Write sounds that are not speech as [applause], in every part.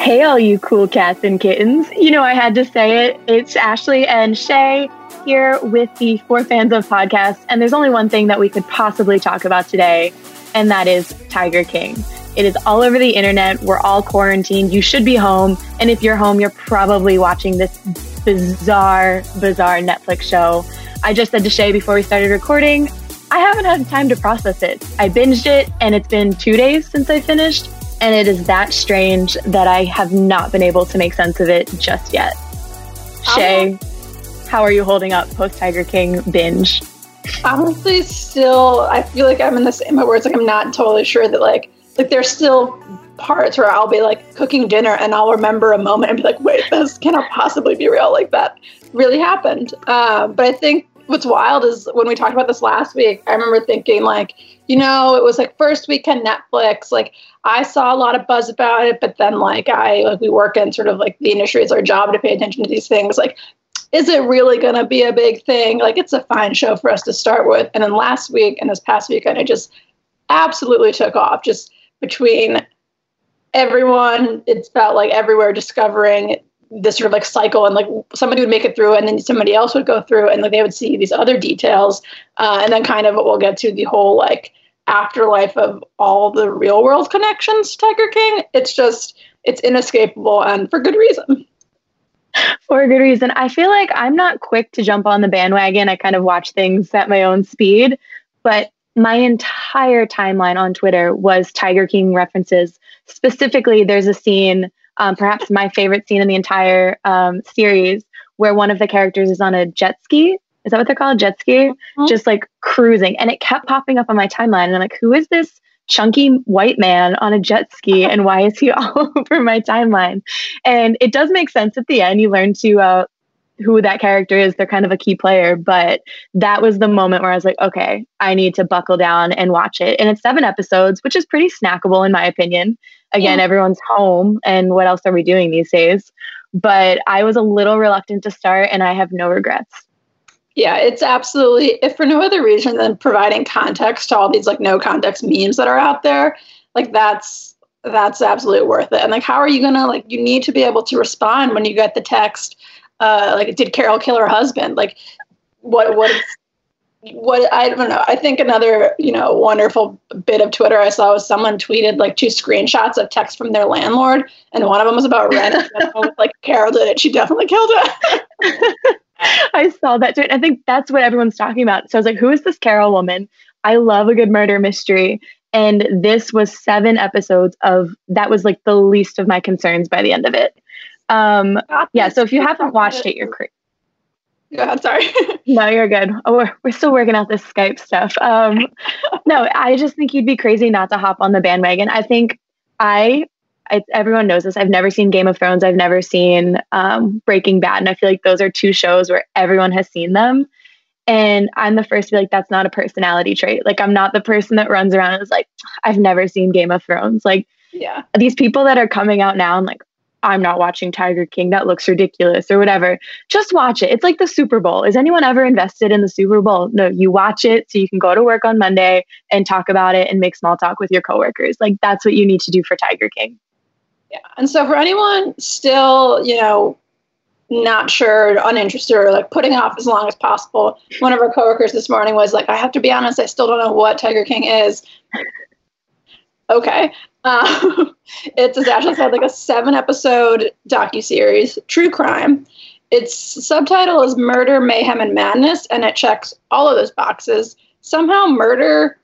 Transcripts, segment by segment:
Hey, all you cool cats and kittens. You know, I had to say it. It's Ashley and Shay here with the Four Fans of Podcasts. And there's only one thing that we could possibly talk about today, and that is Tiger King. It is all over the internet. We're all quarantined. You should be home. And if you're home, you're probably watching this bizarre, bizarre Netflix show. I just said to Shay before we started recording, I haven't had time to process it. I binged it, and it's been two days since I finished. And it is that strange that I have not been able to make sense of it just yet. Shay, how are you holding up post Tiger King binge? Honestly, still, I feel like I'm in the same where it's like I'm not totally sure that like like there's still parts where I'll be like cooking dinner and I'll remember a moment and be like, wait, this cannot possibly be real. Like that really happened. Um, but I think what's wild is when we talked about this last week, I remember thinking like, you know, it was like first weekend Netflix. Like I saw a lot of buzz about it, but then like I like we work in sort of like the industry is our job to pay attention to these things. Like, is it really gonna be a big thing? Like it's a fine show for us to start with. And then last week and this past weekend, it just absolutely took off. Just between everyone, it's felt like everywhere discovering this sort of like cycle and like somebody would make it through and then somebody else would go through and like they would see these other details uh, and then kind of we'll get to the whole like afterlife of all the real world connections to tiger king it's just it's inescapable and for good reason. For good reason. I feel like i'm not quick to jump on the bandwagon. I kind of watch things at my own speed but my entire timeline on twitter was tiger king references. Specifically there's a scene um, perhaps my favorite scene in the entire um, series, where one of the characters is on a jet ski. Is that what they're called? Jet ski? Mm-hmm. Just like cruising. And it kept popping up on my timeline. And I'm like, who is this chunky white man on a jet ski? [laughs] And why is he [laughs] all over my timeline? And it does make sense at the end. You learn to uh, who that character is. They're kind of a key player. But that was the moment where I was like, okay, I need to buckle down and watch it. And it's seven episodes, which is pretty snackable in my opinion again yeah. everyone's home and what else are we doing these days but i was a little reluctant to start and i have no regrets yeah it's absolutely if for no other reason than providing context to all these like no context memes that are out there like that's that's absolutely worth it and like how are you gonna like you need to be able to respond when you get the text uh like did carol kill her husband like what what what I don't know. I think another, you know, wonderful bit of Twitter I saw was someone tweeted like two screenshots of text from their landlord, and one of them was about rent. [laughs] and like, Carol did it. She definitely killed it. [laughs] [laughs] I saw that too. I think that's what everyone's talking about. So I was like, who is this Carol woman? I love a good murder mystery. And this was seven episodes of that was like the least of my concerns by the end of it. Um, yeah. So if you haven't watched it, you're crazy. Go ahead. Sorry. [laughs] no, you're good. Oh, we're, we're still working out this Skype stuff. Um, [laughs] no, I just think you'd be crazy not to hop on the bandwagon. I think I, I everyone knows this. I've never seen Game of Thrones. I've never seen um, Breaking Bad, and I feel like those are two shows where everyone has seen them. And I'm the first to be like, that's not a personality trait. Like, I'm not the person that runs around and is like, I've never seen Game of Thrones. Like, yeah, these people that are coming out now and like, I'm not watching Tiger King. That looks ridiculous or whatever. Just watch it. It's like the Super Bowl. Is anyone ever invested in the Super Bowl? No, you watch it so you can go to work on Monday and talk about it and make small talk with your coworkers. Like that's what you need to do for Tiger King. Yeah. And so for anyone still, you know, not sure, uninterested, or like putting off as long as possible, one of our coworkers this morning was like, I have to be honest, I still don't know what Tiger King is. [laughs] okay. Um, [laughs] it's as Ashley said, like a seven episode docu series, true crime. Its subtitle is Murder, Mayhem, and Madness, and it checks all of those boxes. Somehow, murder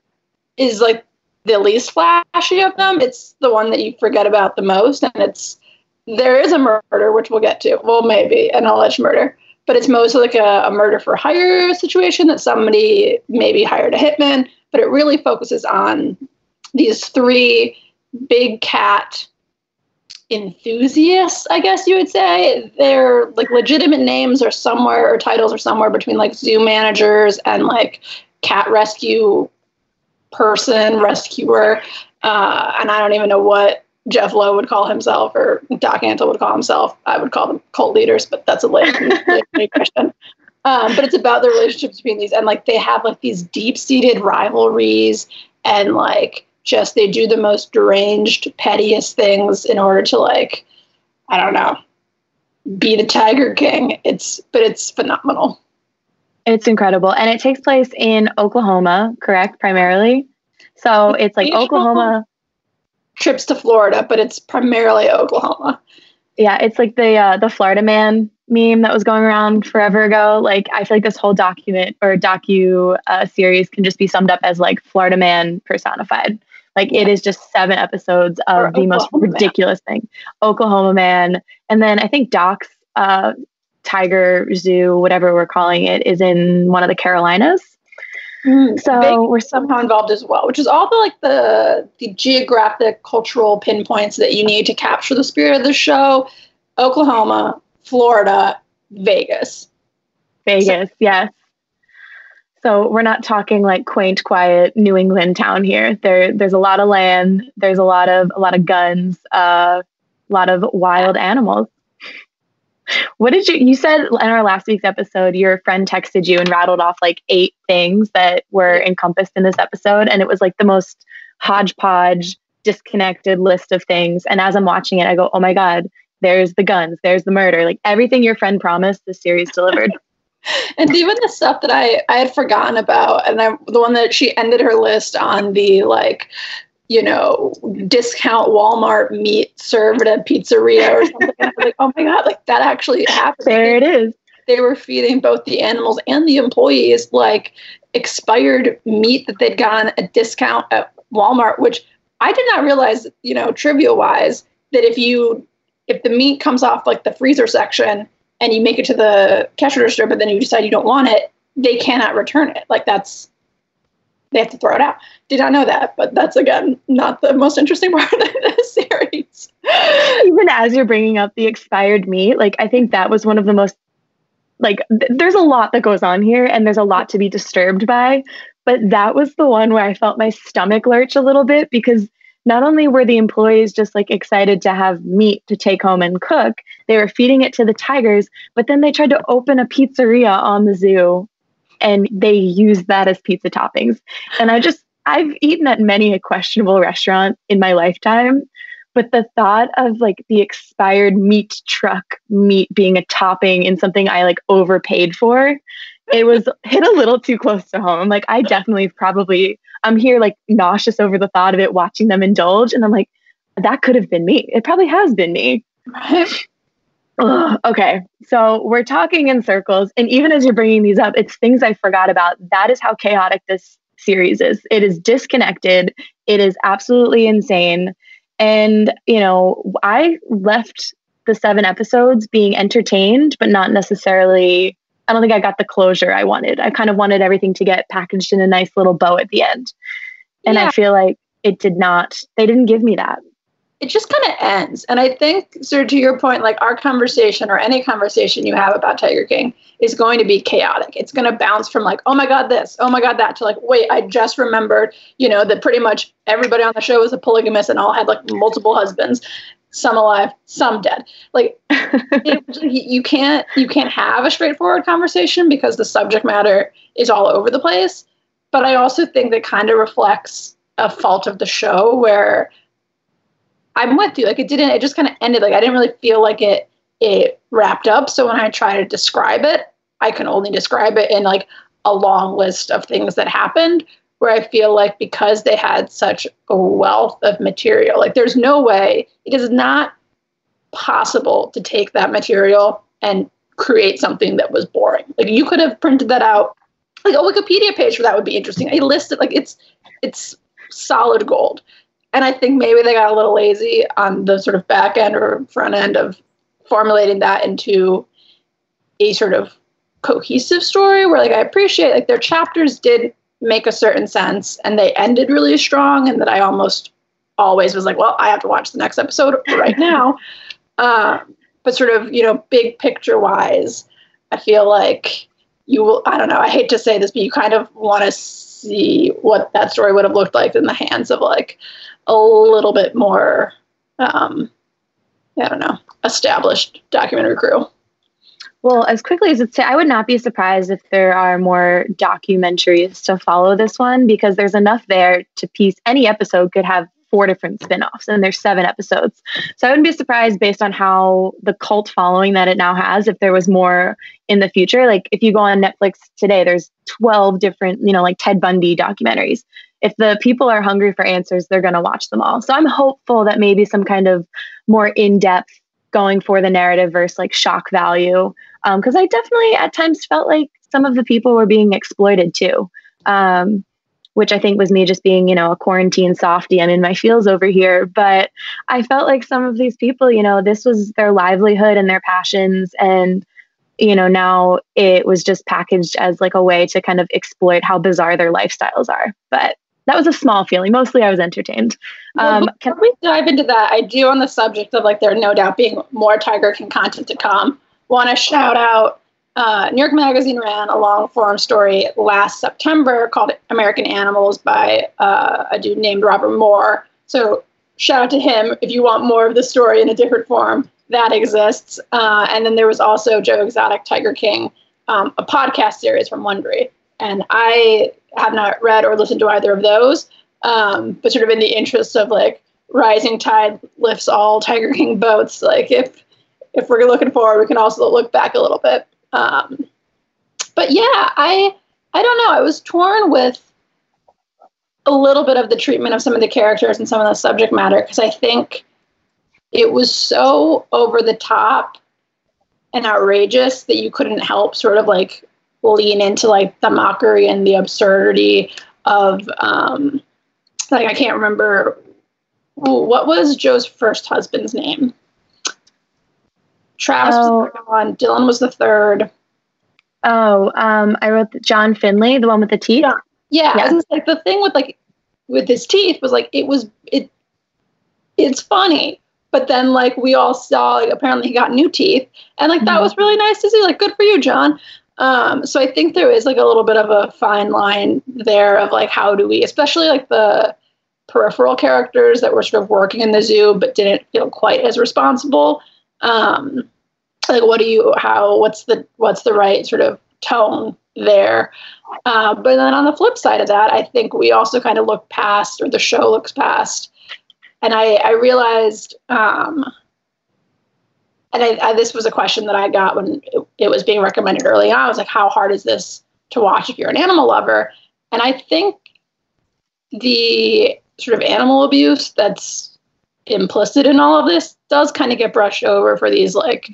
is like the least flashy of them. It's the one that you forget about the most, and it's there is a murder, which we'll get to. Well, maybe an alleged murder, but it's mostly like a, a murder for hire situation that somebody maybe hired a hitman, but it really focuses on these three big cat enthusiasts, I guess you would say. Their like legitimate names are somewhere or titles are somewhere between like zoo managers and like cat rescue person, rescuer. Uh, and I don't even know what Jeff Lowe would call himself or Doc Antle would call himself. I would call them cult leaders, but that's a later [laughs] question. Um, but it's about the relationships between these, and like they have like these deep seated rivalries, and like just they do the most deranged, pettiest things in order to like I don't know, be the Tiger King. It's but it's phenomenal. It's incredible, and it takes place in Oklahoma, correct? Primarily, so it's like Oklahoma trips to Florida, but it's primarily Oklahoma. Yeah, it's like the uh, the Florida Man meme that was going around forever ago. Like I feel like this whole document or docu uh, series can just be summed up as like Florida Man personified. Like it is just seven episodes of or the Oklahoma most ridiculous Man. thing. Oklahoma Man, and then I think Doc's uh, Tiger Zoo, whatever we're calling it, is in one of the Carolinas. Mm, so we're somehow involved as well, which is all the like the the geographic cultural pinpoints that you need to capture the spirit of the show. Oklahoma, Florida, Vegas. Vegas, so, yes. So we're not talking like quaint, quiet New England town here. There, there's a lot of land. There's a lot of a lot of guns. Uh, a lot of wild animals. What did you? You said in our last week's episode, your friend texted you and rattled off like eight things that were encompassed in this episode, and it was like the most hodgepodge, disconnected list of things. And as I'm watching it, I go, "Oh my god, there's the guns, there's the murder, like everything your friend promised, the series delivered." [laughs] and even the stuff that I I had forgotten about, and I, the one that she ended her list on the like, you know, discount Walmart meat served at a pizzeria or something. Like, oh my god, like that actually happened. There it is. They were feeding both the animals and the employees like expired meat that they'd gotten a discount at Walmart, which I did not realize, you know, trivia wise, that if you if the meat comes off like the freezer section and you make it to the cash register, but then you decide you don't want it, they cannot return it. Like that's they have to throw it out. Did not know that, but that's again not the most interesting [laughs] part of the series. Even as you're bringing up the expired meat, like I think that was one of the most like th- there's a lot that goes on here and there's a lot to be disturbed by, but that was the one where I felt my stomach lurch a little bit because not only were the employees just like excited to have meat to take home and cook, they were feeding it to the tigers, but then they tried to open a pizzeria on the zoo and they use that as pizza toppings. And I just, I've eaten at many a questionable restaurant in my lifetime, but the thought of like the expired meat truck meat being a topping in something I like overpaid for, it was [laughs] hit a little too close to home. Like, I definitely probably I'm here like nauseous over the thought of it, watching them indulge. And I'm like, that could have been me. It probably has been me. Right. Ugh, okay. So we're talking in circles. And even as you're bringing these up, it's things I forgot about. That is how chaotic this series is. It is disconnected, it is absolutely insane. And, you know, I left the seven episodes being entertained, but not necessarily I don't think I got the closure I wanted. I kind of wanted everything to get packaged in a nice little bow at the end. And yeah. I feel like it did not, they didn't give me that. It just kind of ends. And I think, sir, to your point, like our conversation or any conversation you have about Tiger King is going to be chaotic. It's going to bounce from like, oh my God, this, oh my God, that, to like, wait, I just remembered, you know, that pretty much everybody on the show was a polygamist and all had like multiple husbands some alive, some dead. Like [laughs] you can't you can't have a straightforward conversation because the subject matter is all over the place. But I also think that kind of reflects a fault of the show where I'm with you. Like it didn't. It just kind of ended. Like I didn't really feel like it it wrapped up. So when I try to describe it, I can only describe it in like a long list of things that happened where I feel like because they had such a wealth of material, like there's no way, it is not possible to take that material and create something that was boring. Like you could have printed that out, like a Wikipedia page for that would be interesting. A listed like it's it's solid gold. And I think maybe they got a little lazy on the sort of back end or front end of formulating that into a sort of cohesive story where like I appreciate like their chapters did make a certain sense and they ended really strong and that I almost always was like, well, I have to watch the next episode right now. Um, [laughs] but sort of, you know, big picture wise, I feel like you will, I don't know, I hate to say this, but you kind of want to see what that story would have looked like in the hands of like a little bit more, um, I don't know, established documentary crew. Well, as quickly as it's, I would not be surprised if there are more documentaries to follow this one because there's enough there to piece. Any episode could have four different spin-offs and there's seven episodes. So I wouldn't be surprised based on how the cult following that it now has if there was more in the future. Like if you go on Netflix today, there's 12 different, you know, like Ted Bundy documentaries. If the people are hungry for answers, they're going to watch them all. So I'm hopeful that maybe some kind of more in-depth going for the narrative versus like shock value because um, I definitely at times felt like some of the people were being exploited too. Um, which I think was me just being, you know, a quarantine softy. I'm in my feels over here. But I felt like some of these people, you know, this was their livelihood and their passions. And, you know, now it was just packaged as like a way to kind of exploit how bizarre their lifestyles are. But that was a small feeling. Mostly I was entertained. Um, well, can we dive into that? I do on the subject of like there no doubt being more Tiger King content to come. Want to shout out uh, New York Magazine ran a long form story last September called American Animals by uh, a dude named Robert Moore. So shout out to him if you want more of the story in a different form. That exists. Uh, and then there was also Joe Exotic Tiger King, um, a podcast series from Wondery. And I have not read or listened to either of those, um, but sort of in the interest of like rising tide lifts all Tiger King boats. Like if if we're looking forward, we can also look back a little bit. Um, but yeah, I I don't know. I was torn with a little bit of the treatment of some of the characters and some of the subject matter because I think it was so over the top and outrageous that you couldn't help sort of like lean into like the mockery and the absurdity of um like I can't remember what was Joe's first husband's name. Travis oh. was the one. Dillon was the third. Oh, um, I wrote the John Finlay, the one with the teeth. Yeah, yeah. like the thing with like with his teeth was like it was it. It's funny, but then like we all saw like apparently he got new teeth, and like mm-hmm. that was really nice to see. Like good for you, John. Um, so I think there is like a little bit of a fine line there of like how do we, especially like the peripheral characters that were sort of working in the zoo but didn't feel quite as responsible. Um, like what do you how what's the what's the right sort of tone there? Uh, but then on the flip side of that i think we also kind of look past or the show looks past. And i i realized um, and I, I, this was a question that i got when it, it was being recommended early on i was like how hard is this to watch if you're an animal lover and i think the sort of animal abuse that's implicit in all of this does kind of get brushed over for these like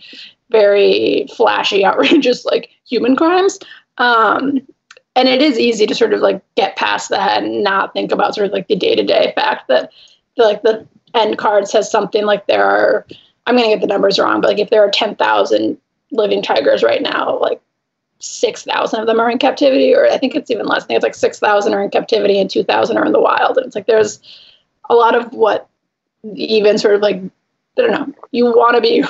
very flashy, [laughs] outrageous like human crimes. Um, and it is easy to sort of like get past that and not think about sort of like the day to day fact that like the end card says something like there are I'm gonna get the numbers wrong, but like if there are ten thousand living tigers right now, like six thousand of them are in captivity, or I think it's even less. I think it's like six thousand are in captivity and two thousand are in the wild. And it's like there's a lot of what even sort of like I don't know, you want to be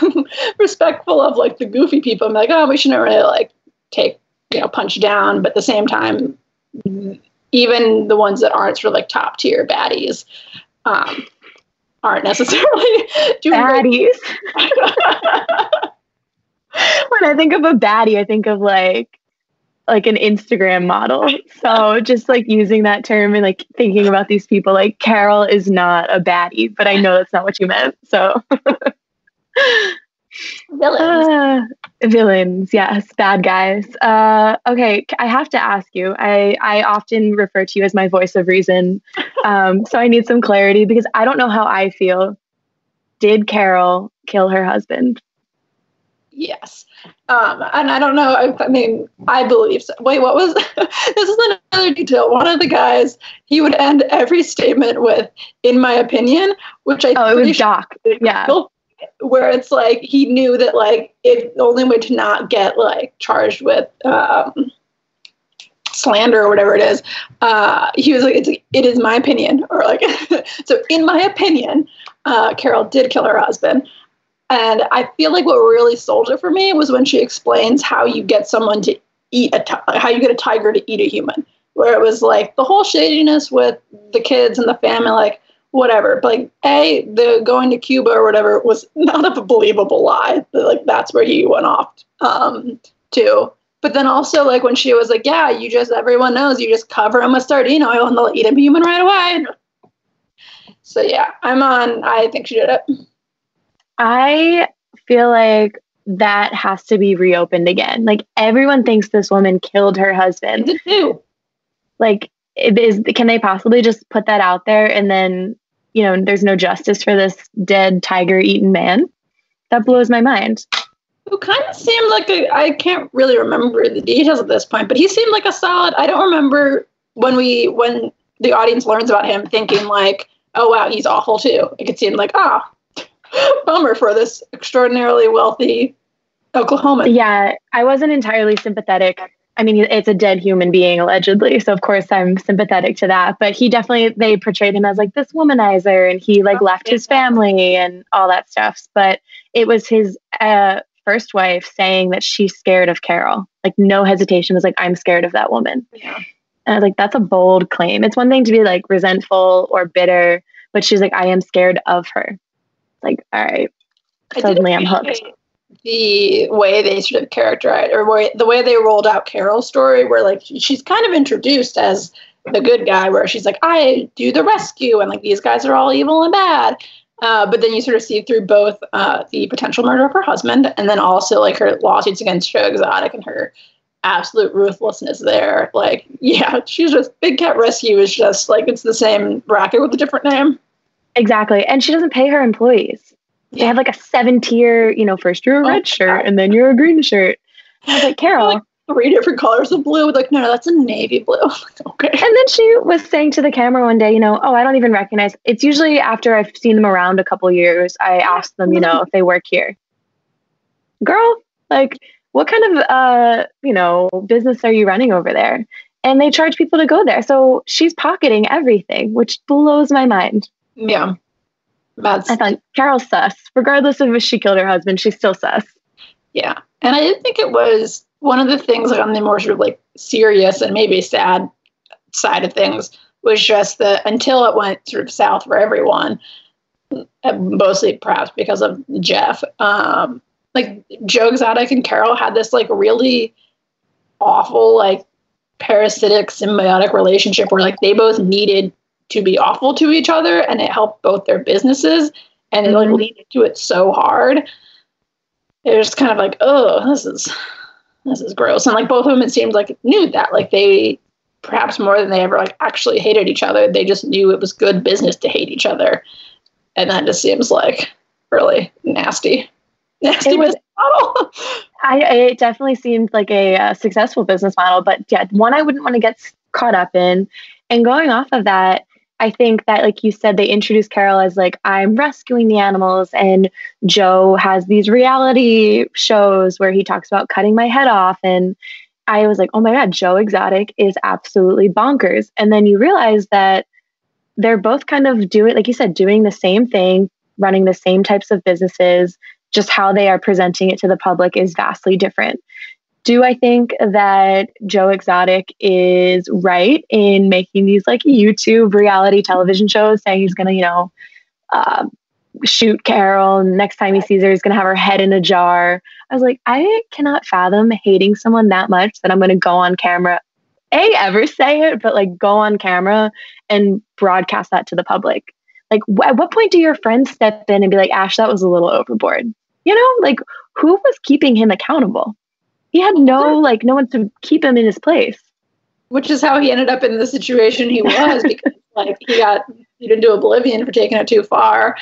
[laughs] respectful of like the goofy people. I'm like, oh, we shouldn't really like take, you know, punch down. But at the same time, even the ones that aren't sort of like top tier baddies um, aren't necessarily [laughs] doing baddies. [laughs] when I think of a baddie, I think of like like an Instagram model. So just like using that term and like thinking about these people, like Carol is not a baddie, but I know that's not what you meant. So [laughs] villains. Uh, villains, yes, bad guys. Uh, okay, I have to ask you. I I often refer to you as my voice of reason, [laughs] um, so I need some clarity because I don't know how I feel. Did Carol kill her husband? Yes. Um, and I don't know. I, I, mean, I believe so. Wait, what was [laughs] this? Is another detail. One of the guys, he would end every statement with, "In my opinion," which I oh, it was Doc. Yeah. Where it's like he knew that like it only way to not get like charged with um, slander or whatever it is, uh, he was like, "It's it is my opinion," or like, [laughs] so in my opinion, uh, Carol did kill her husband. And I feel like what really sold it for me was when she explains how you get someone to eat a t- how you get a tiger to eat a human. Where it was like the whole shadiness with the kids and the family, like whatever. But like a the going to Cuba or whatever was [laughs] not a believable lie. Like that's where he went off um, to. But then also like when she was like, yeah, you just everyone knows you just cover them with sardine oil and they'll eat a human right away. So yeah, I'm on. I think she did it. I feel like that has to be reopened again. Like everyone thinks this woman killed her husband. Like is can they possibly just put that out there and then you know there's no justice for this dead tiger eaten man? That blows my mind. Who kind of seemed like a I can't really remember the details at this point, but he seemed like a solid. I don't remember when we when the audience learns about him thinking like, oh wow, he's awful too. It could seem like, ah, [laughs] bummer for this extraordinarily wealthy Oklahoma. Yeah, I wasn't entirely sympathetic. I mean, it's a dead human being allegedly, so of course I'm sympathetic to that. But he definitely they portrayed him as like this womanizer, and he like left his family and all that stuff. But it was his uh, first wife saying that she's scared of Carol. Like no hesitation was like, I'm scared of that woman. Yeah. And I was like, that's a bold claim. It's one thing to be like resentful or bitter, but she's like, I am scared of her. Like, all right, suddenly I'm hooked. The way they sort of characterize or way, the way they rolled out Carol's story, where like she's kind of introduced as the good guy, where she's like, I do the rescue, and like these guys are all evil and bad. Uh, but then you sort of see through both uh, the potential murder of her husband and then also like her lawsuits against Joe Exotic and her absolute ruthlessness there. Like, [laughs] yeah, she's just Big Cat Rescue is just like it's the same racket with a different name. Exactly. And she doesn't pay her employees. They have like a seven tier, you know, first you're a oh, red shirt and then you're a green shirt. I was like, Carol. Like three different colors of blue. Like, no, no, that's a navy blue. [laughs] okay. And then she was saying to the camera one day, you know, oh, I don't even recognize. It's usually after I've seen them around a couple years, I ask them, you know, if they work here. Girl, like, what kind of uh, you know, business are you running over there? And they charge people to go there. So she's pocketing everything, which blows my mind. Yeah. That's I thought Carol's sus. Regardless of if she killed her husband, she's still sus. Yeah. And I did think it was one of the things like on the more sort of like serious and maybe sad side of things was just that until it went sort of south for everyone, uh, mostly perhaps because of Jeff, um, like Joe Exotic and Carol had this like really awful, like parasitic, symbiotic relationship where like they both needed to be awful to each other and it helped both their businesses and they like mm-hmm. leaned into it so hard. It was kind of like, oh, this is this is gross. And like both of them it seemed like knew that. Like they perhaps more than they ever like actually hated each other. They just knew it was good business to hate each other. And that just seems like really nasty nasty it was, model. [laughs] I it definitely seemed like a, a successful business model, but yeah, one I wouldn't want to get caught up in. And going off of that, I think that, like you said, they introduced Carol as like, I'm rescuing the animals. And Joe has these reality shows where he talks about cutting my head off. And I was like, oh my God, Joe Exotic is absolutely bonkers. And then you realize that they're both kind of doing, like you said, doing the same thing, running the same types of businesses, just how they are presenting it to the public is vastly different. Do I think that Joe Exotic is right in making these like YouTube reality television shows saying he's going to, you know, uh, shoot Carol and next time he sees her, he's going to have her head in a jar? I was like, I cannot fathom hating someone that much that I'm going to go on camera. A, ever say it, but like go on camera and broadcast that to the public. Like, at what point do your friends step in and be like, Ash, that was a little overboard? You know, like who was keeping him accountable? He had no like no one to keep him in his place. Which is how he ended up in the situation he was [laughs] because like he got into oblivion for taking it too far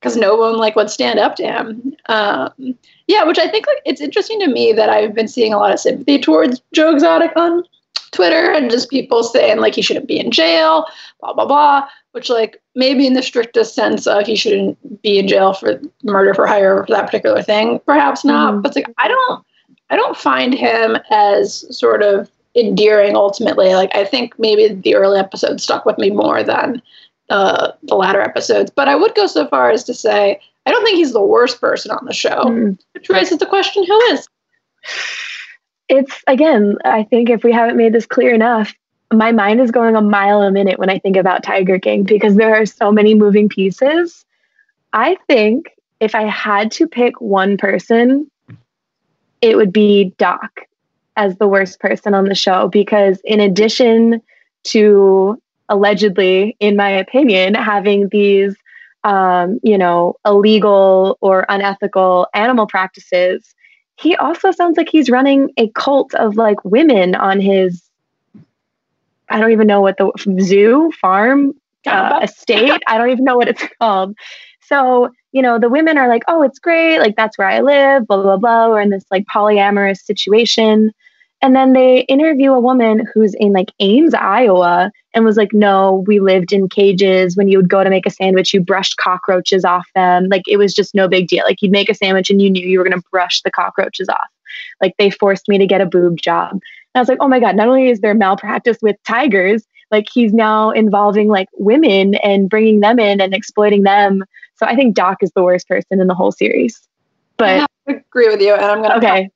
because no one like would stand up to him. Um, yeah, which I think like it's interesting to me that I've been seeing a lot of sympathy towards Joe Exotic on Twitter and just people saying like he shouldn't be in jail, blah blah blah which like maybe in the strictest sense of he shouldn't be in jail for murder for hire for that particular thing perhaps not mm-hmm. but like i don't i don't find him as sort of endearing ultimately like i think maybe the early episodes stuck with me more than uh, the latter episodes but i would go so far as to say i don't think he's the worst person on the show mm-hmm. which raises the question who is it's again i think if we haven't made this clear enough my mind is going a mile a minute when I think about Tiger King because there are so many moving pieces. I think if I had to pick one person, it would be Doc as the worst person on the show because, in addition to allegedly, in my opinion, having these, um, you know, illegal or unethical animal practices, he also sounds like he's running a cult of like women on his, I don't even know what the zoo, farm, uh, estate. I don't even know what it's [laughs] called. So, you know, the women are like, oh, it's great. Like, that's where I live, blah, blah, blah. We're in this like polyamorous situation. And then they interview a woman who's in like Ames, Iowa, and was like, no, we lived in cages. When you would go to make a sandwich, you brushed cockroaches off them. Like, it was just no big deal. Like, you'd make a sandwich and you knew you were going to brush the cockroaches off. Like, they forced me to get a boob job. And I was like, oh my God, not only is there malpractice with tigers, like he's now involving like women and bringing them in and exploiting them. So I think Doc is the worst person in the whole series. But I agree with you, and I'm gonna okay.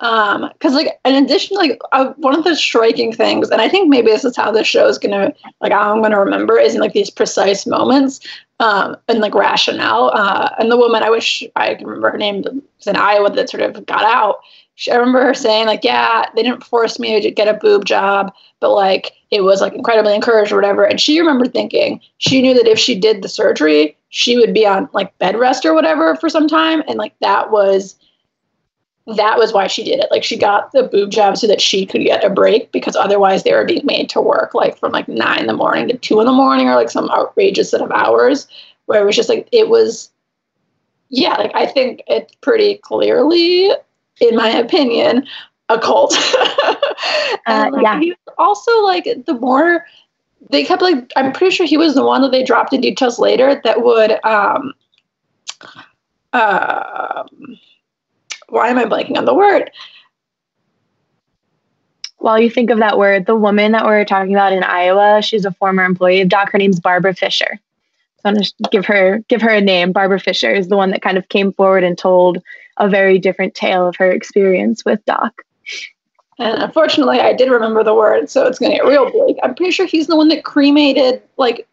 Um, because like in addition, like uh, one of the striking things, and I think maybe this is how the show is gonna like how I'm gonna remember is in like these precise moments, um, and like rationale. Uh, and the woman I wish I can remember her name was in Iowa that sort of got out. She, I remember her saying like, yeah, they didn't force me to get a boob job, but like it was like incredibly encouraged or whatever. And she remembered thinking she knew that if she did the surgery, she would be on like bed rest or whatever for some time, and like that was that was why she did it. Like she got the boob job so that she could get a break because otherwise they were being made to work like from like nine in the morning to two in the morning or like some outrageous set of hours where it was just like it was yeah, like I think it's pretty clearly, in my opinion, a cult. [laughs] and like, uh, yeah. he was also like the more they kept like I'm pretty sure he was the one that they dropped in details later that would um um why am I blanking on the word? While you think of that word, the woman that we're talking about in Iowa, she's a former employee of Doc. Her name's Barbara Fisher. So I'm to give her give her a name. Barbara Fisher is the one that kind of came forward and told a very different tale of her experience with Doc. And unfortunately, I did remember the word, so it's going to get real big. I'm pretty sure he's the one that cremated like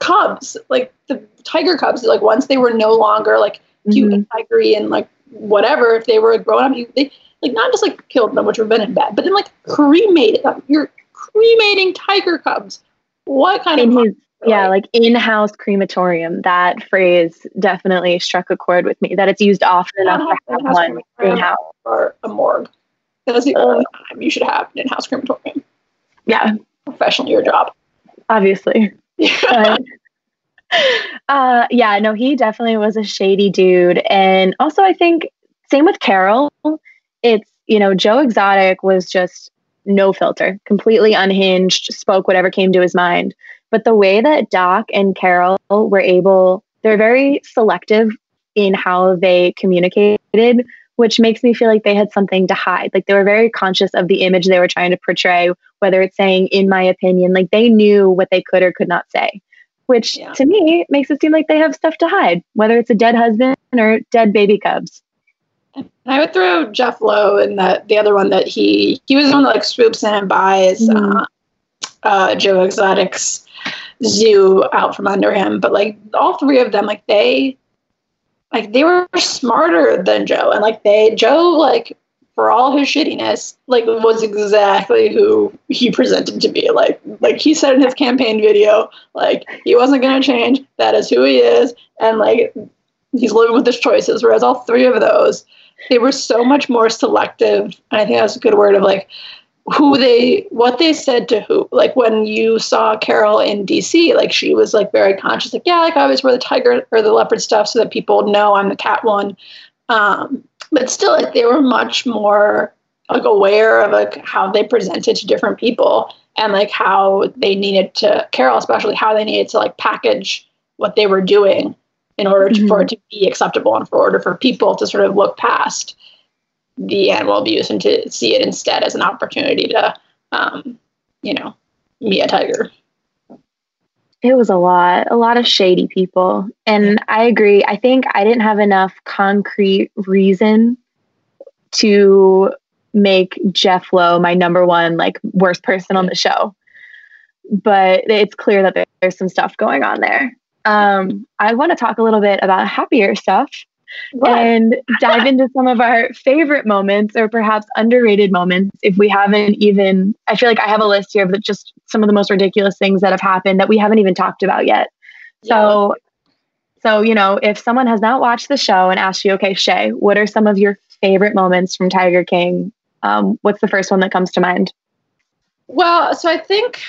cubs, like the tiger cubs. Like once they were no longer like cute mm-hmm. and tigery and like whatever, if they were grown up, you, they like not just like killed them, which would have been bad, but then like cremated them. You're cremating tiger cubs. What kind in of his, yeah, like in-house crematorium. That phrase definitely struck a chord with me. That it's used often enough to have one in-house or a morgue. That's the only time you should have an in-house crematorium. Yeah, professional your job. Obviously. [laughs] Yeah. uh, yeah, no, he definitely was a shady dude. And also, I think, same with Carol, it's, you know, Joe Exotic was just no filter, completely unhinged, spoke whatever came to his mind. But the way that Doc and Carol were able, they're very selective in how they communicated, which makes me feel like they had something to hide. Like they were very conscious of the image they were trying to portray, whether it's saying, in my opinion, like they knew what they could or could not say which yeah. to me makes it seem like they have stuff to hide, whether it's a dead husband or dead baby cubs. And I would throw Jeff Lowe and the the other one that he he was the one that like swoops in and buys mm-hmm. uh, uh, Joe Exotic's zoo out from under him. But like all three of them, like they like they were smarter than Joe, and like they Joe like for all his shittiness, like was exactly who he presented to be. Like like he said in his campaign video, like he wasn't gonna change. That is who he is, and like he's living with his choices. Whereas all three of those, they were so much more selective. And I think that's a good word of like who they what they said to who. Like when you saw Carol in DC, like she was like very conscious, like, yeah, like I always wear the tiger or the leopard stuff so that people know I'm the cat one. Um, but still like they were much more like aware of like how they presented to different people and like how they needed to carol especially how they needed to like package what they were doing in order to, mm-hmm. for it to be acceptable and for order for people to sort of look past the animal abuse and to see it instead as an opportunity to um, you know meet a tiger it was a lot, a lot of shady people. And I agree. I think I didn't have enough concrete reason to make Jeff Lowe my number one, like, worst person on the show. But it's clear that there's some stuff going on there. Um, I want to talk a little bit about happier stuff. What? and dive into some of our favorite moments or perhaps underrated moments if we haven't even I feel like I have a list here of just some of the most ridiculous things that have happened that we haven't even talked about yet. Yeah. So so, you know, if someone has not watched the show and asked you, okay, Shay, what are some of your favorite moments from Tiger King? Um, what's the first one that comes to mind? Well, so I think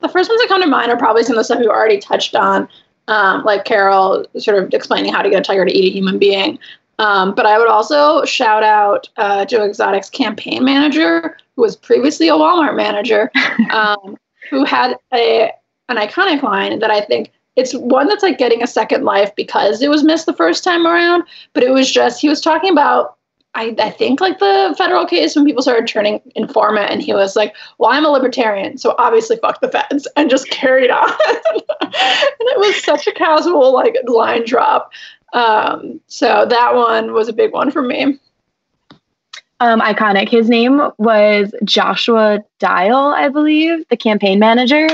the first ones that come to mind are probably some of the stuff you already touched on, um, like Carol sort of explaining how to get a tiger to eat a human being. Um, but I would also shout out uh, Joe Exotic's campaign manager, who was previously a Walmart manager, [laughs] um, who had a an iconic line that I think it's one that's like getting a second life because it was missed the first time around. But it was just he was talking about I, I think like the federal case when people started turning informant and he was like, Well, I'm a libertarian, so obviously fuck the feds and just carried on. [laughs] and it was such a casual like line drop. Um, so that one was a big one for me. Um, iconic. His name was Joshua Dial, I believe, the campaign manager.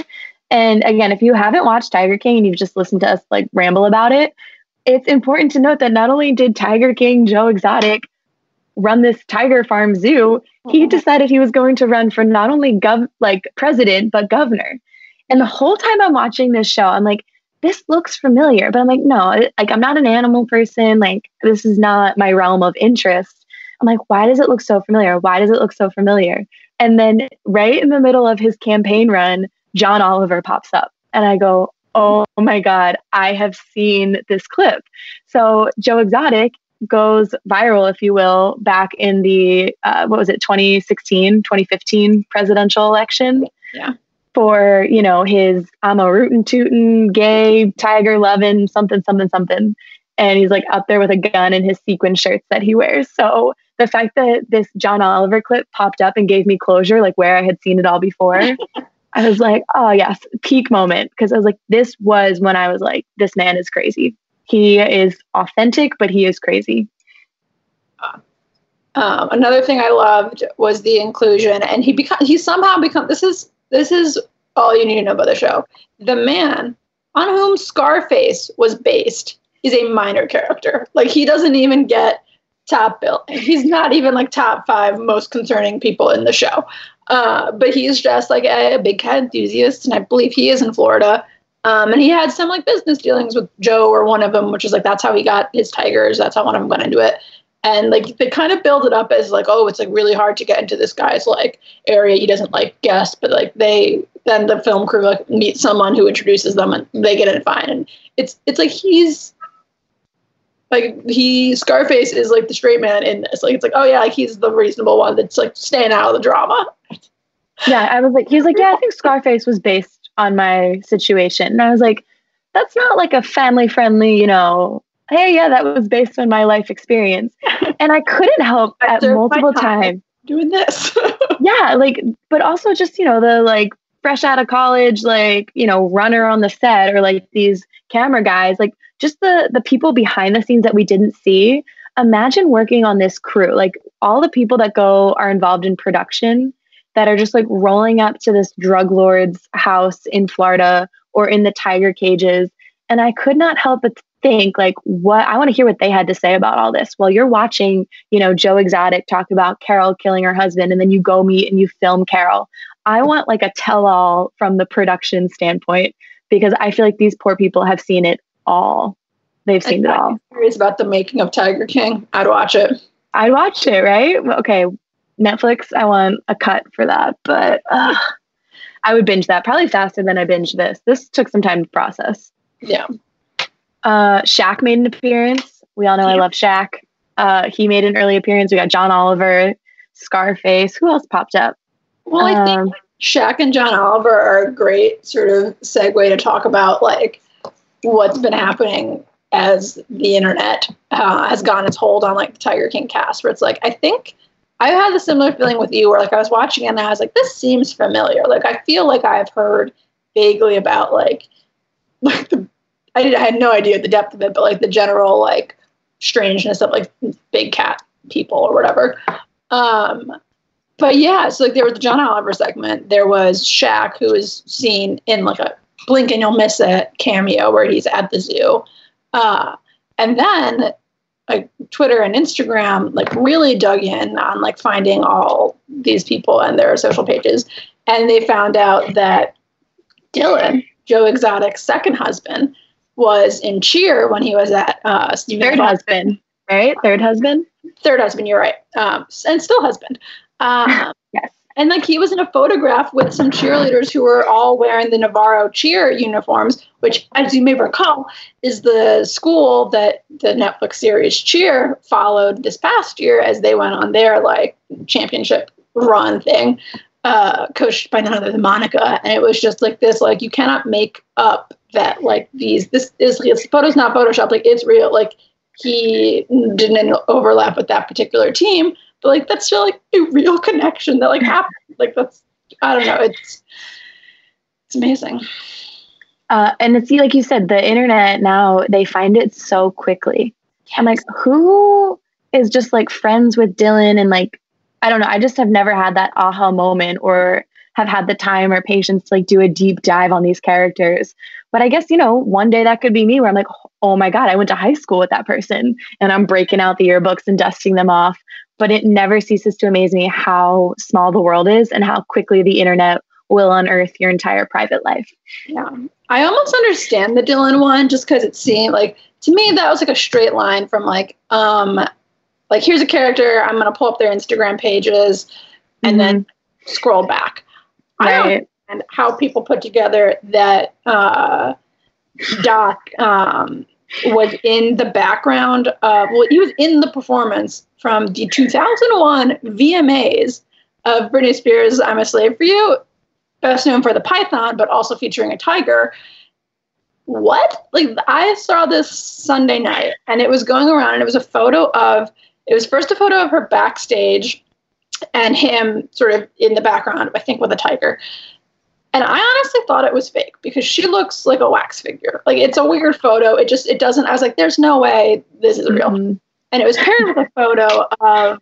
And again, if you haven't watched Tiger King and you've just listened to us like ramble about it, it's important to note that not only did Tiger King Joe Exotic run this tiger farm zoo, he decided he was going to run for not only gov like president but governor. And the whole time I'm watching this show, I'm like, this looks familiar, but I'm like, no, like I'm not an animal person. Like this is not my realm of interest. I'm like, why does it look so familiar? Why does it look so familiar? And then right in the middle of his campaign run, John Oliver pops up. And I go, oh my God, I have seen this clip. So Joe Exotic goes viral, if you will, back in the, uh, what was it, 2016, 2015 presidential election. Yeah. For, you know, his I'm a rootin' tootin', gay, tiger loving, something, something, something. And he's like up there with a gun in his sequin shirts that he wears. So the fact that this John Oliver clip popped up and gave me closure, like where I had seen it all before, [laughs] I was like, oh, yes, peak moment. Because I was like, this was when I was like, this man is crazy. He is authentic, but he is crazy. Um, another thing I loved was the inclusion, and he become he somehow become this is this is all you need to know about the show. The man on whom Scarface was based is a minor character. Like he doesn't even get top bill. He's not even like top five most concerning people in the show. Uh, but he's just like a, a, big cat enthusiast, and I believe he is in Florida. Um, and he had some like business dealings with Joe or one of them, which is like that's how he got his tigers. That's how one of them went into it. And like they kind of build it up as like, oh, it's like really hard to get into this guy's like area. He doesn't like guests, but like they then the film crew like meet someone who introduces them and they get in fine. And it's it's like he's like he Scarface is like the straight man in this. Like it's like, oh yeah, like he's the reasonable one that's like staying out of the drama. Yeah, I was like, he's like, yeah, I think Scarface was based on my situation. And I was like, that's not like a family friendly, you know, hey, yeah, that was based on my life experience. [laughs] And I couldn't help at multiple times doing this. [laughs] yeah, like, but also just, you know, the like fresh out of college, like, you know, runner on the set or like these camera guys, like just the the people behind the scenes that we didn't see. Imagine working on this crew, like all the people that go are involved in production that are just like rolling up to this drug lord's house in Florida or in the tiger cages. And I could not help but think like what I want to hear what they had to say about all this. Well, you're watching, you know, Joe Exotic talk about Carol killing her husband and then you go meet and you film Carol. I want like a tell all from the production standpoint because I feel like these poor people have seen it all. They've seen it all. Curious about the making of Tiger King. I'd watch it. I'd watch it, right? Okay, Netflix, I want a cut for that, but uh, I would binge that probably faster than I binge this. This took some time to process. Yeah. Uh, Shaq made an appearance. We all know yeah. I love Shaq. Uh, he made an early appearance. We got John Oliver, Scarface. Who else popped up? Well, I think um, Shaq and John Oliver are a great sort of segue to talk about like what's been happening as the internet uh, has gotten its hold on like the Tiger King cast, where it's like I think I had a similar feeling with you, where like I was watching it and I was like, this seems familiar. Like I feel like I've heard vaguely about like [laughs] like the I did I had no idea the depth of it, but like the general like strangeness of like big cat people or whatever. Um, but yeah, so like there was the John Oliver segment. There was Shaq, who is seen in like a blink and you'll miss it cameo where he's at the zoo. Uh, and then like Twitter and Instagram like really dug in on like finding all these people and their social pages, and they found out that Dillon, Joe Exotic's second husband, was in cheer when he was at uh, Stephen third husband, right? Third husband. Third husband. You're right. Um, and still husband. Um, [laughs] yes. And like he was in a photograph with some cheerleaders who were all wearing the Navarro cheer uniforms, which, as you may recall, is the school that the Netflix series Cheer followed this past year as they went on their like championship run thing, uh, coached by none other than Monica. And it was just like this, like you cannot make up that like these this is this photo's not Photoshop, like it's real. Like he didn't overlap with that particular team but like that's still like a real connection that like happened. Like that's I don't know. It's it's amazing. Uh, and it's like you said, the internet now they find it so quickly. Yes. I'm like, who is just like friends with Dillon and like I don't know. I just have never had that aha moment or have had the time or patience to like do a deep dive on these characters. But I guess, you know, one day that could be me where I'm like, oh my God, I went to high school with that person and I'm breaking out the yearbooks and dusting them off but it never ceases to amaze me how small the world is and how quickly the internet will unearth your entire private life. Yeah. I almost understand the Dillon one just because it seemed like to me that was like a straight line from like, um, like here's a character, I'm gonna pull up their Instagram pages and mm-hmm. then scroll back. Right. I don't understand how people put together that uh Doc um was in the background of well, he was in the performance from the 2001 VMAs of Britney Spears' I'm a Slave for You, best known for the Python, but also featuring a tiger. What? Like, I saw this Sunday night and it was going around and it was a photo of, it was first a photo of her backstage and him sort of in the background, I think with a tiger. And I honestly thought it was fake because she looks like a wax figure. Like it's a weird photo. It just it doesn't. I was like, there's no way this is real. Mm-hmm and it was paired with a photo of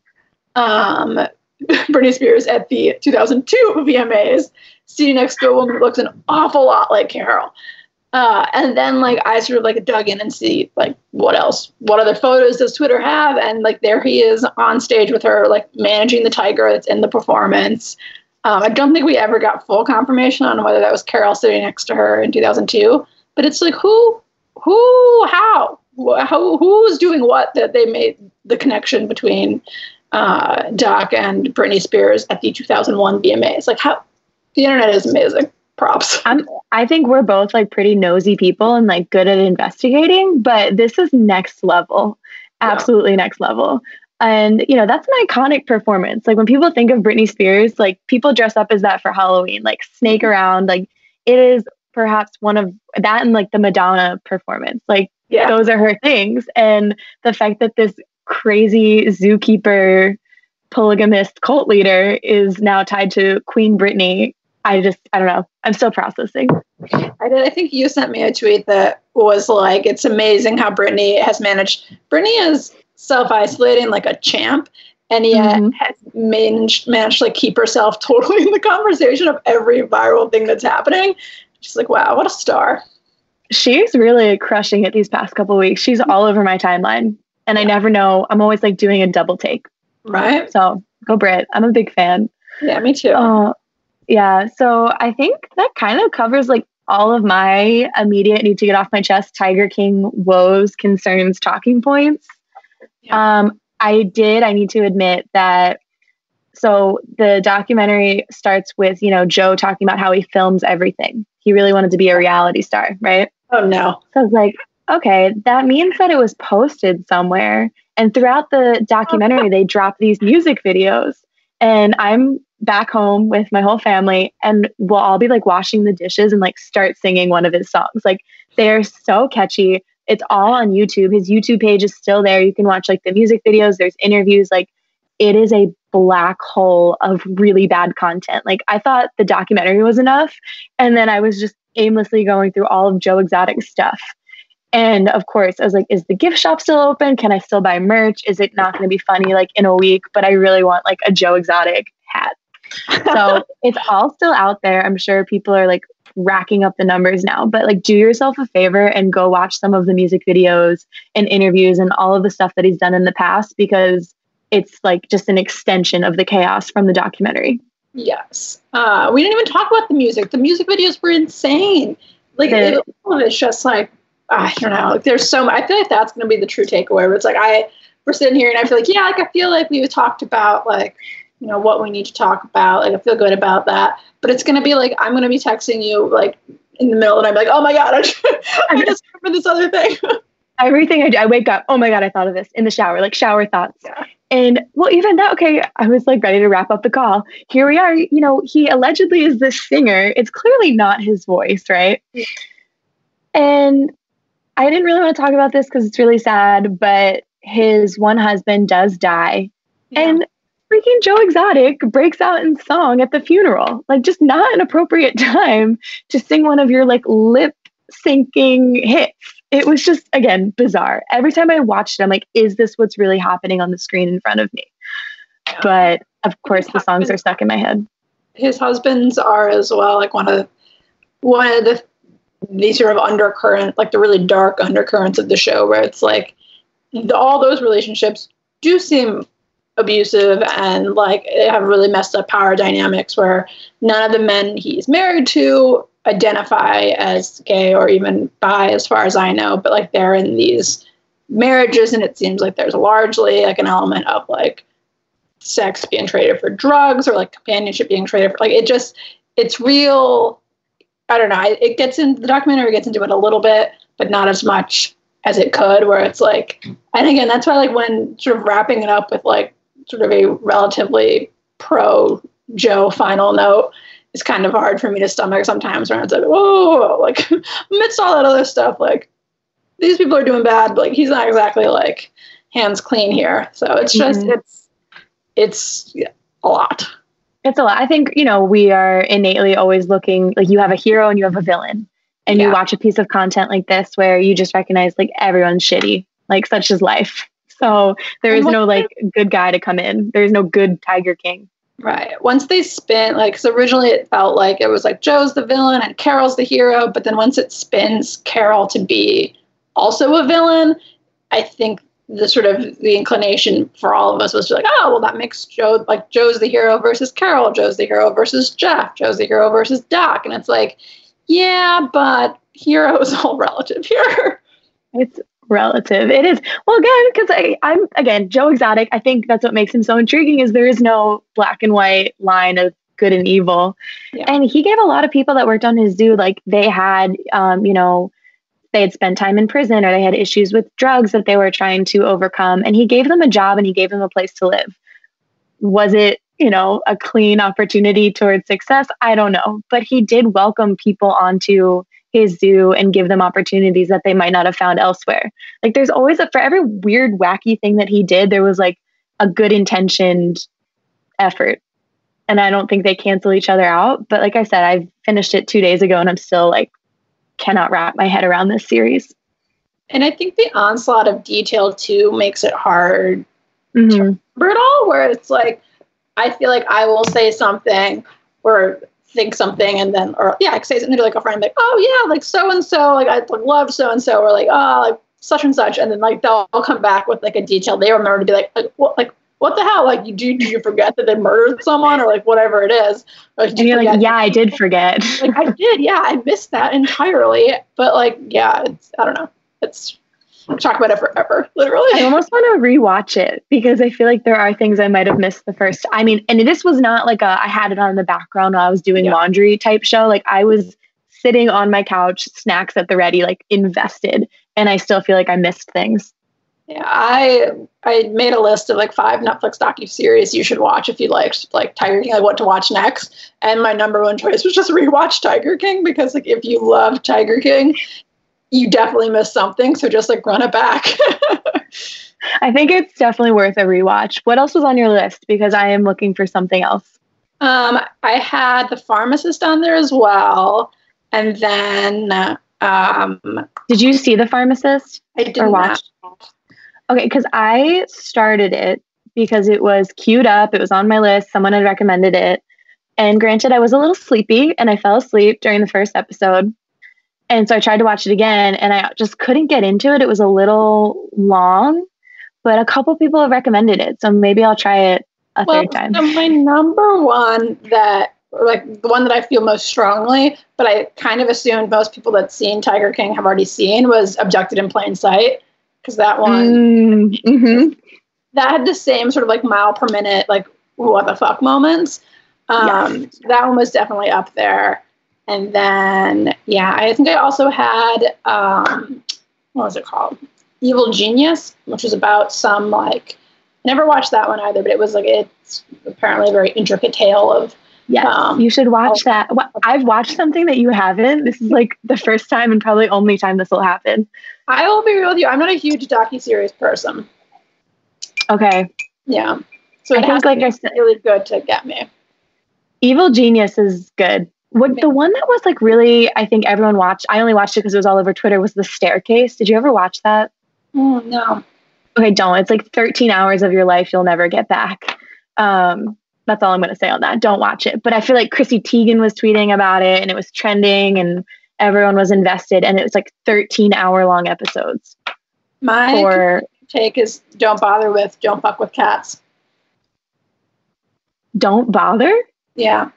um, [laughs] Britney Spears at the 2002 VMAs, sitting next to a woman who looks an awful lot like Carol. Uh, and then like I sort of like dug in and see like what else, what other photos does Twitter have? And like there he is on stage with her, like managing the tiger that's in the performance. Um, I don't think we ever got full confirmation on whether that was Carol sitting next to her in 2002. But it's like who, who, how? how, who was doing what that they made the connection between uh, Doc and Britney Spears at the 2001 VMAs. Like how the internet is amazing. Props. I'm, I think we're both like pretty nosy people and like good at investigating, but this is next level. Absolutely yeah. next level. And you know, that's an iconic performance. Like when people think of Britney Spears, like people dress up as that for Halloween, like snake mm-hmm. around. Like it is perhaps one of that and like the Madonna performance. Like yeah. those are her things. And the fact that this crazy zookeeper polygamist cult leader is now tied to Queen Britney. I just, I don't know. I'm still processing. I did. I think you sent me a tweet that was like, it's amazing how Britney has managed. Britney is self isolating like a champ, and yet mm-hmm. has managed, managed to like keep herself [laughs] totally in the conversation of every viral thing that's happening. She's like, wow, what a star she's really crushing it these past couple weeks. She's all over my timeline, and I never know. I'm always like doing a double take. Right. So go Brit. I'm a big fan. Yeah, me too. Uh, yeah. So I think that kind of covers like all of my immediate need to get off my chest Tiger King woes, concerns, talking points. Yeah. Um, I did. I need to admit that. So the documentary starts with you know Joe talking about how he films everything. He really wanted to be a reality star, right? Oh no. So I was like, okay, that means that it was posted somewhere. And throughout the documentary, [laughs] they drop these music videos. And I'm back home with my whole family, and we'll all be like washing the dishes and like start singing one of his songs. Like they're so catchy. It's all on YouTube. His YouTube page is still there. You can watch like the music videos, there's interviews. Like it is a black hole of really bad content. Like I thought the documentary was enough. And then I was just aimlessly going through all of Joe Exotic stuff. And of course, I was like, is the gift shop still open? Can I still buy merch? Is it not going to be funny like in a week? But I really want like a Joe Exotic hat. [laughs] So it's all still out there. I'm sure people are like racking up the numbers now, but like do yourself a favor and go watch some of the music videos and interviews and all of the stuff that he's done in the past because it's like just an extension of the chaos from the documentary. Yes. Uh, we didn't even talk about the music. The music videos were insane. Like it, it's just like I don't know. Like there's so much. I feel like that's going to be the true takeaway. Where it's like I we're sitting here and I feel like yeah, like I feel like we've talked about like you know what we need to talk about. Like I feel good about that. But it's going to be like I'm going to be texting you like in the middle and I'm like, oh my god, [laughs] I just, I [laughs] just remember this other thing. [laughs] Everything I do, I wake up. Oh my god, I thought of this in the shower. Like shower thoughts. Yeah. And well, even that, okay, I was like ready to wrap up the call. Here we are. You know, he allegedly is this singer. It's clearly not his voice, right? And I didn't really want to talk about this because it's really sad, but his one husband does die. Yeah. And freaking Joe Exotic breaks out in song at the funeral. Like, just not an appropriate [laughs] time to sing one of your like lip syncing hits it was just again bizarre. Every time I watched it, I'm like, is this what's really happening on the screen in front of me? But of course, the songs are stuck in my head. His husbands are as well, like one of one of the these sort of undercurrent, like the really dark undercurrents of the show, where it's like the, all those relationships do seem abusive and like they have really messed up power dynamics where none of the men he's married to identify as gay or even bi as far as I know, but like they're in these marriages and it seems like there's largely like an element of like sex being traded for drugs or like companionship being traded for like it just it's real I don't know. It gets in the documentary gets into it a little bit, but not as much as it could. Where it's like, and again, that's why like when sort of wrapping it up with like sort of a relatively pro Joe final note, it's kind of hard for me to stomach sometimes when it's like, whoa, like [laughs] amidst all that other stuff, like these people are doing bad, but like he's not exactly like hands clean here. So it's just mm-hmm. it's it's a lot. It's a lot. I think, you know, we are innately always looking like you have a hero and you have a villain. And yeah. you watch a piece of content like this where you just recognize like everyone's shitty. Like such is life. [laughs] So there is no like good guy to come in. There's no good Tiger King. Right. Once they spin, like, because originally it felt like it was like Joe's the villain and Carol's the hero, but then once it spins Carol to be also a villain, I think the sort of the inclination for all of us was to like, oh, well, that makes Joe like Joe's the hero versus Carol, Joe's the hero versus Jeff, Joe's the hero versus Doc, and it's like, yeah, but hero is [laughs] all relative here. It's relative. It is. Well, again, because I'm again Joe Exotic. I think that's what makes him so intriguing. Is there is no black and white line of good and evil, yeah. and he gave a lot of people that worked on his zoo like they had, um, you know, they had spent time in prison or they had issues with drugs that they were trying to overcome, and he gave them a job and he gave them a place to live. Was it you know a clean opportunity towards success? I don't know, but he did welcome people onto his zoo and give them opportunities that they might not have found elsewhere. Like there's always a for every weird wacky thing that he did, there was like a good intentioned effort. And I don't think they cancel each other out, but like I said, I finished it 2 days ago and I'm still like cannot wrap my head around this series. And I think the onslaught of detail too makes it hard mm-hmm. to remember it all where it's like I feel like I will say something or think something and then or yeah, I say something to like a friend like, oh yeah, like so and so, like I love so and so, or like, oh like such and such, and then like they'll come back with like a detail they remember to be like, like what like what the hell? Like, do, do you forget that they murdered someone or like whatever it is? Like, and you're like, yeah, I did forget. like, I did. Yeah, I missed that entirely. But like, yeah, it's, I don't know. It's talk about it forever, literally. I almost want to rewatch it because I feel like there are things I might have missed the first. I mean, and this was not like a I had it on in the background while I was doing yeah. laundry type show. Like I was sitting on my couch, snacks at the ready, like invested, and I still feel like I missed things. Yeah, I I made a list of like five Netflix docu series you should watch if you liked like Tiger King, like what to watch next. And my number one choice was just [laughs] rewatch Tiger King because like if you love Tiger King, you definitely missed something. So just like run it back. [laughs] I think it's definitely worth a rewatch. What else was on your list? Because I am looking for something else. Um, I had the pharmacist on there as well, and then um, did you see the pharmacist? I did or watch. Not. Okay, because I started it because it was queued up. It was on my list. Someone had recommended it, And granted, I was a little sleepy and I fell asleep during the first episode. And so I tried to watch it again and I just couldn't get into it. It was a little long, but a couple people have recommended it. So maybe I'll try it a well, third time. So my number one that like the one that I feel most strongly, but I kind of assumed most people that seen Tiger King have already seen was Abducted in Plain Sight because that one mm, mm-hmm. that had the same sort of like mile per minute like what the fuck moments. Um. That one was definitely up there. And then yeah, I think I also had um, what was it called? Evil Genius, which was about some like never watched that one either, but it was like it's apparently a very intricate tale of Yes, um, you should watch that. I've watched something that you haven't. This is like the first time and probably only time this will happen. I will be real with you. I'm not a huge docu series person. Okay. Yeah. So I think like I said, really good to get me. Evil Genius is good. What the one that was like really? I think everyone watched. I only watched it because it was all over Twitter. Was the Staircase? Did you ever watch that? Mm, no. Okay, don't. It's like 13 hours of your life you'll never get back. Um, that's all I'm going to say on that. Don't watch it. But I feel like Chrissy Teigen was tweeting about it and it was trending and everyone was invested and it was like 13 hour long episodes. My for, take is don't bother with don't fuck with cats. Don't bother? Yeah.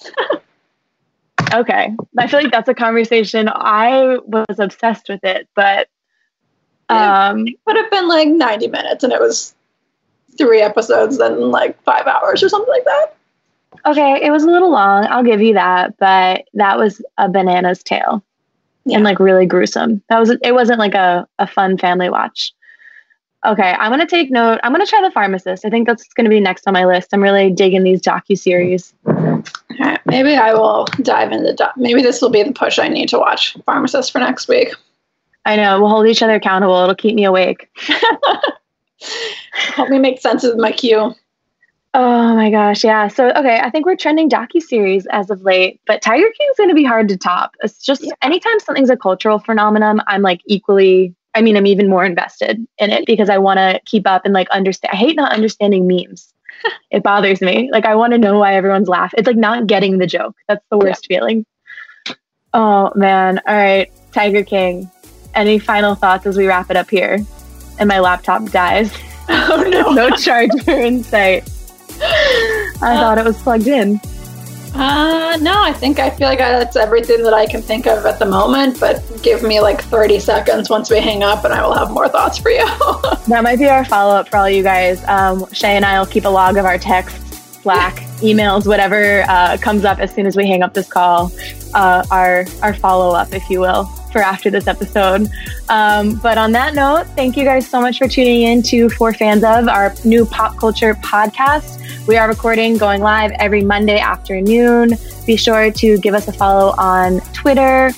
[laughs] okay. I feel like that's a conversation. I was obsessed with it, but um, it would have been like 90 minutes and it was three episodes than like five hours or something like that. Okay, it was a little long. I'll give you that, but that was a bananas tale yeah. and like really gruesome. That was it. Wasn't like a a fun family watch. Okay, I'm gonna take note. I'm gonna try the pharmacist. I think that's gonna be next on my list. I'm really digging these docu series. Okay, maybe I will dive into doc. Maybe this will be the push I need to watch pharmacist for next week. I know. We'll hold each other accountable. It'll keep me awake. [laughs] Help me make sense of my cue. Oh my gosh, yeah. So okay, I think we're trending docu series as of late, but Tiger King's going to be hard to top. It's just yeah. anytime something's a cultural phenomenon, I'm like equally. I mean, I'm even more invested in it because I want to keep up and like understand. I hate not understanding memes. [laughs] it bothers me. Like I want to know why everyone's laughing. It's like not getting the joke. That's the worst yeah. feeling. Oh man. All right, Tiger King. Any final thoughts as we wrap it up here? And my laptop dies. [laughs] Oh no! [laughs] no charger in sight. I uh, thought it was plugged in. Uh, no, I think I feel like that's everything that I can think of at the moment. But give me like 30 seconds once we hang up, and I will have more thoughts for you. [laughs] that might be our follow up for all you guys. Um, Shay and I will keep a log of our texts, Slack, emails, whatever uh, comes up as soon as we hang up this call. Uh, our our follow up, if you will for after this episode. Um, but on that note, thank you guys so much for tuning in to For Fans of, our new pop culture podcast. We are recording, going live every Monday afternoon. Be sure to give us a follow on Twitter,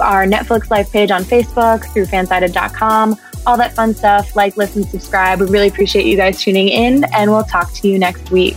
our Netflix Life page on Facebook, through fansided.com, all that fun stuff. Like, listen, subscribe. We really appreciate you guys tuning in, and we'll talk to you next week.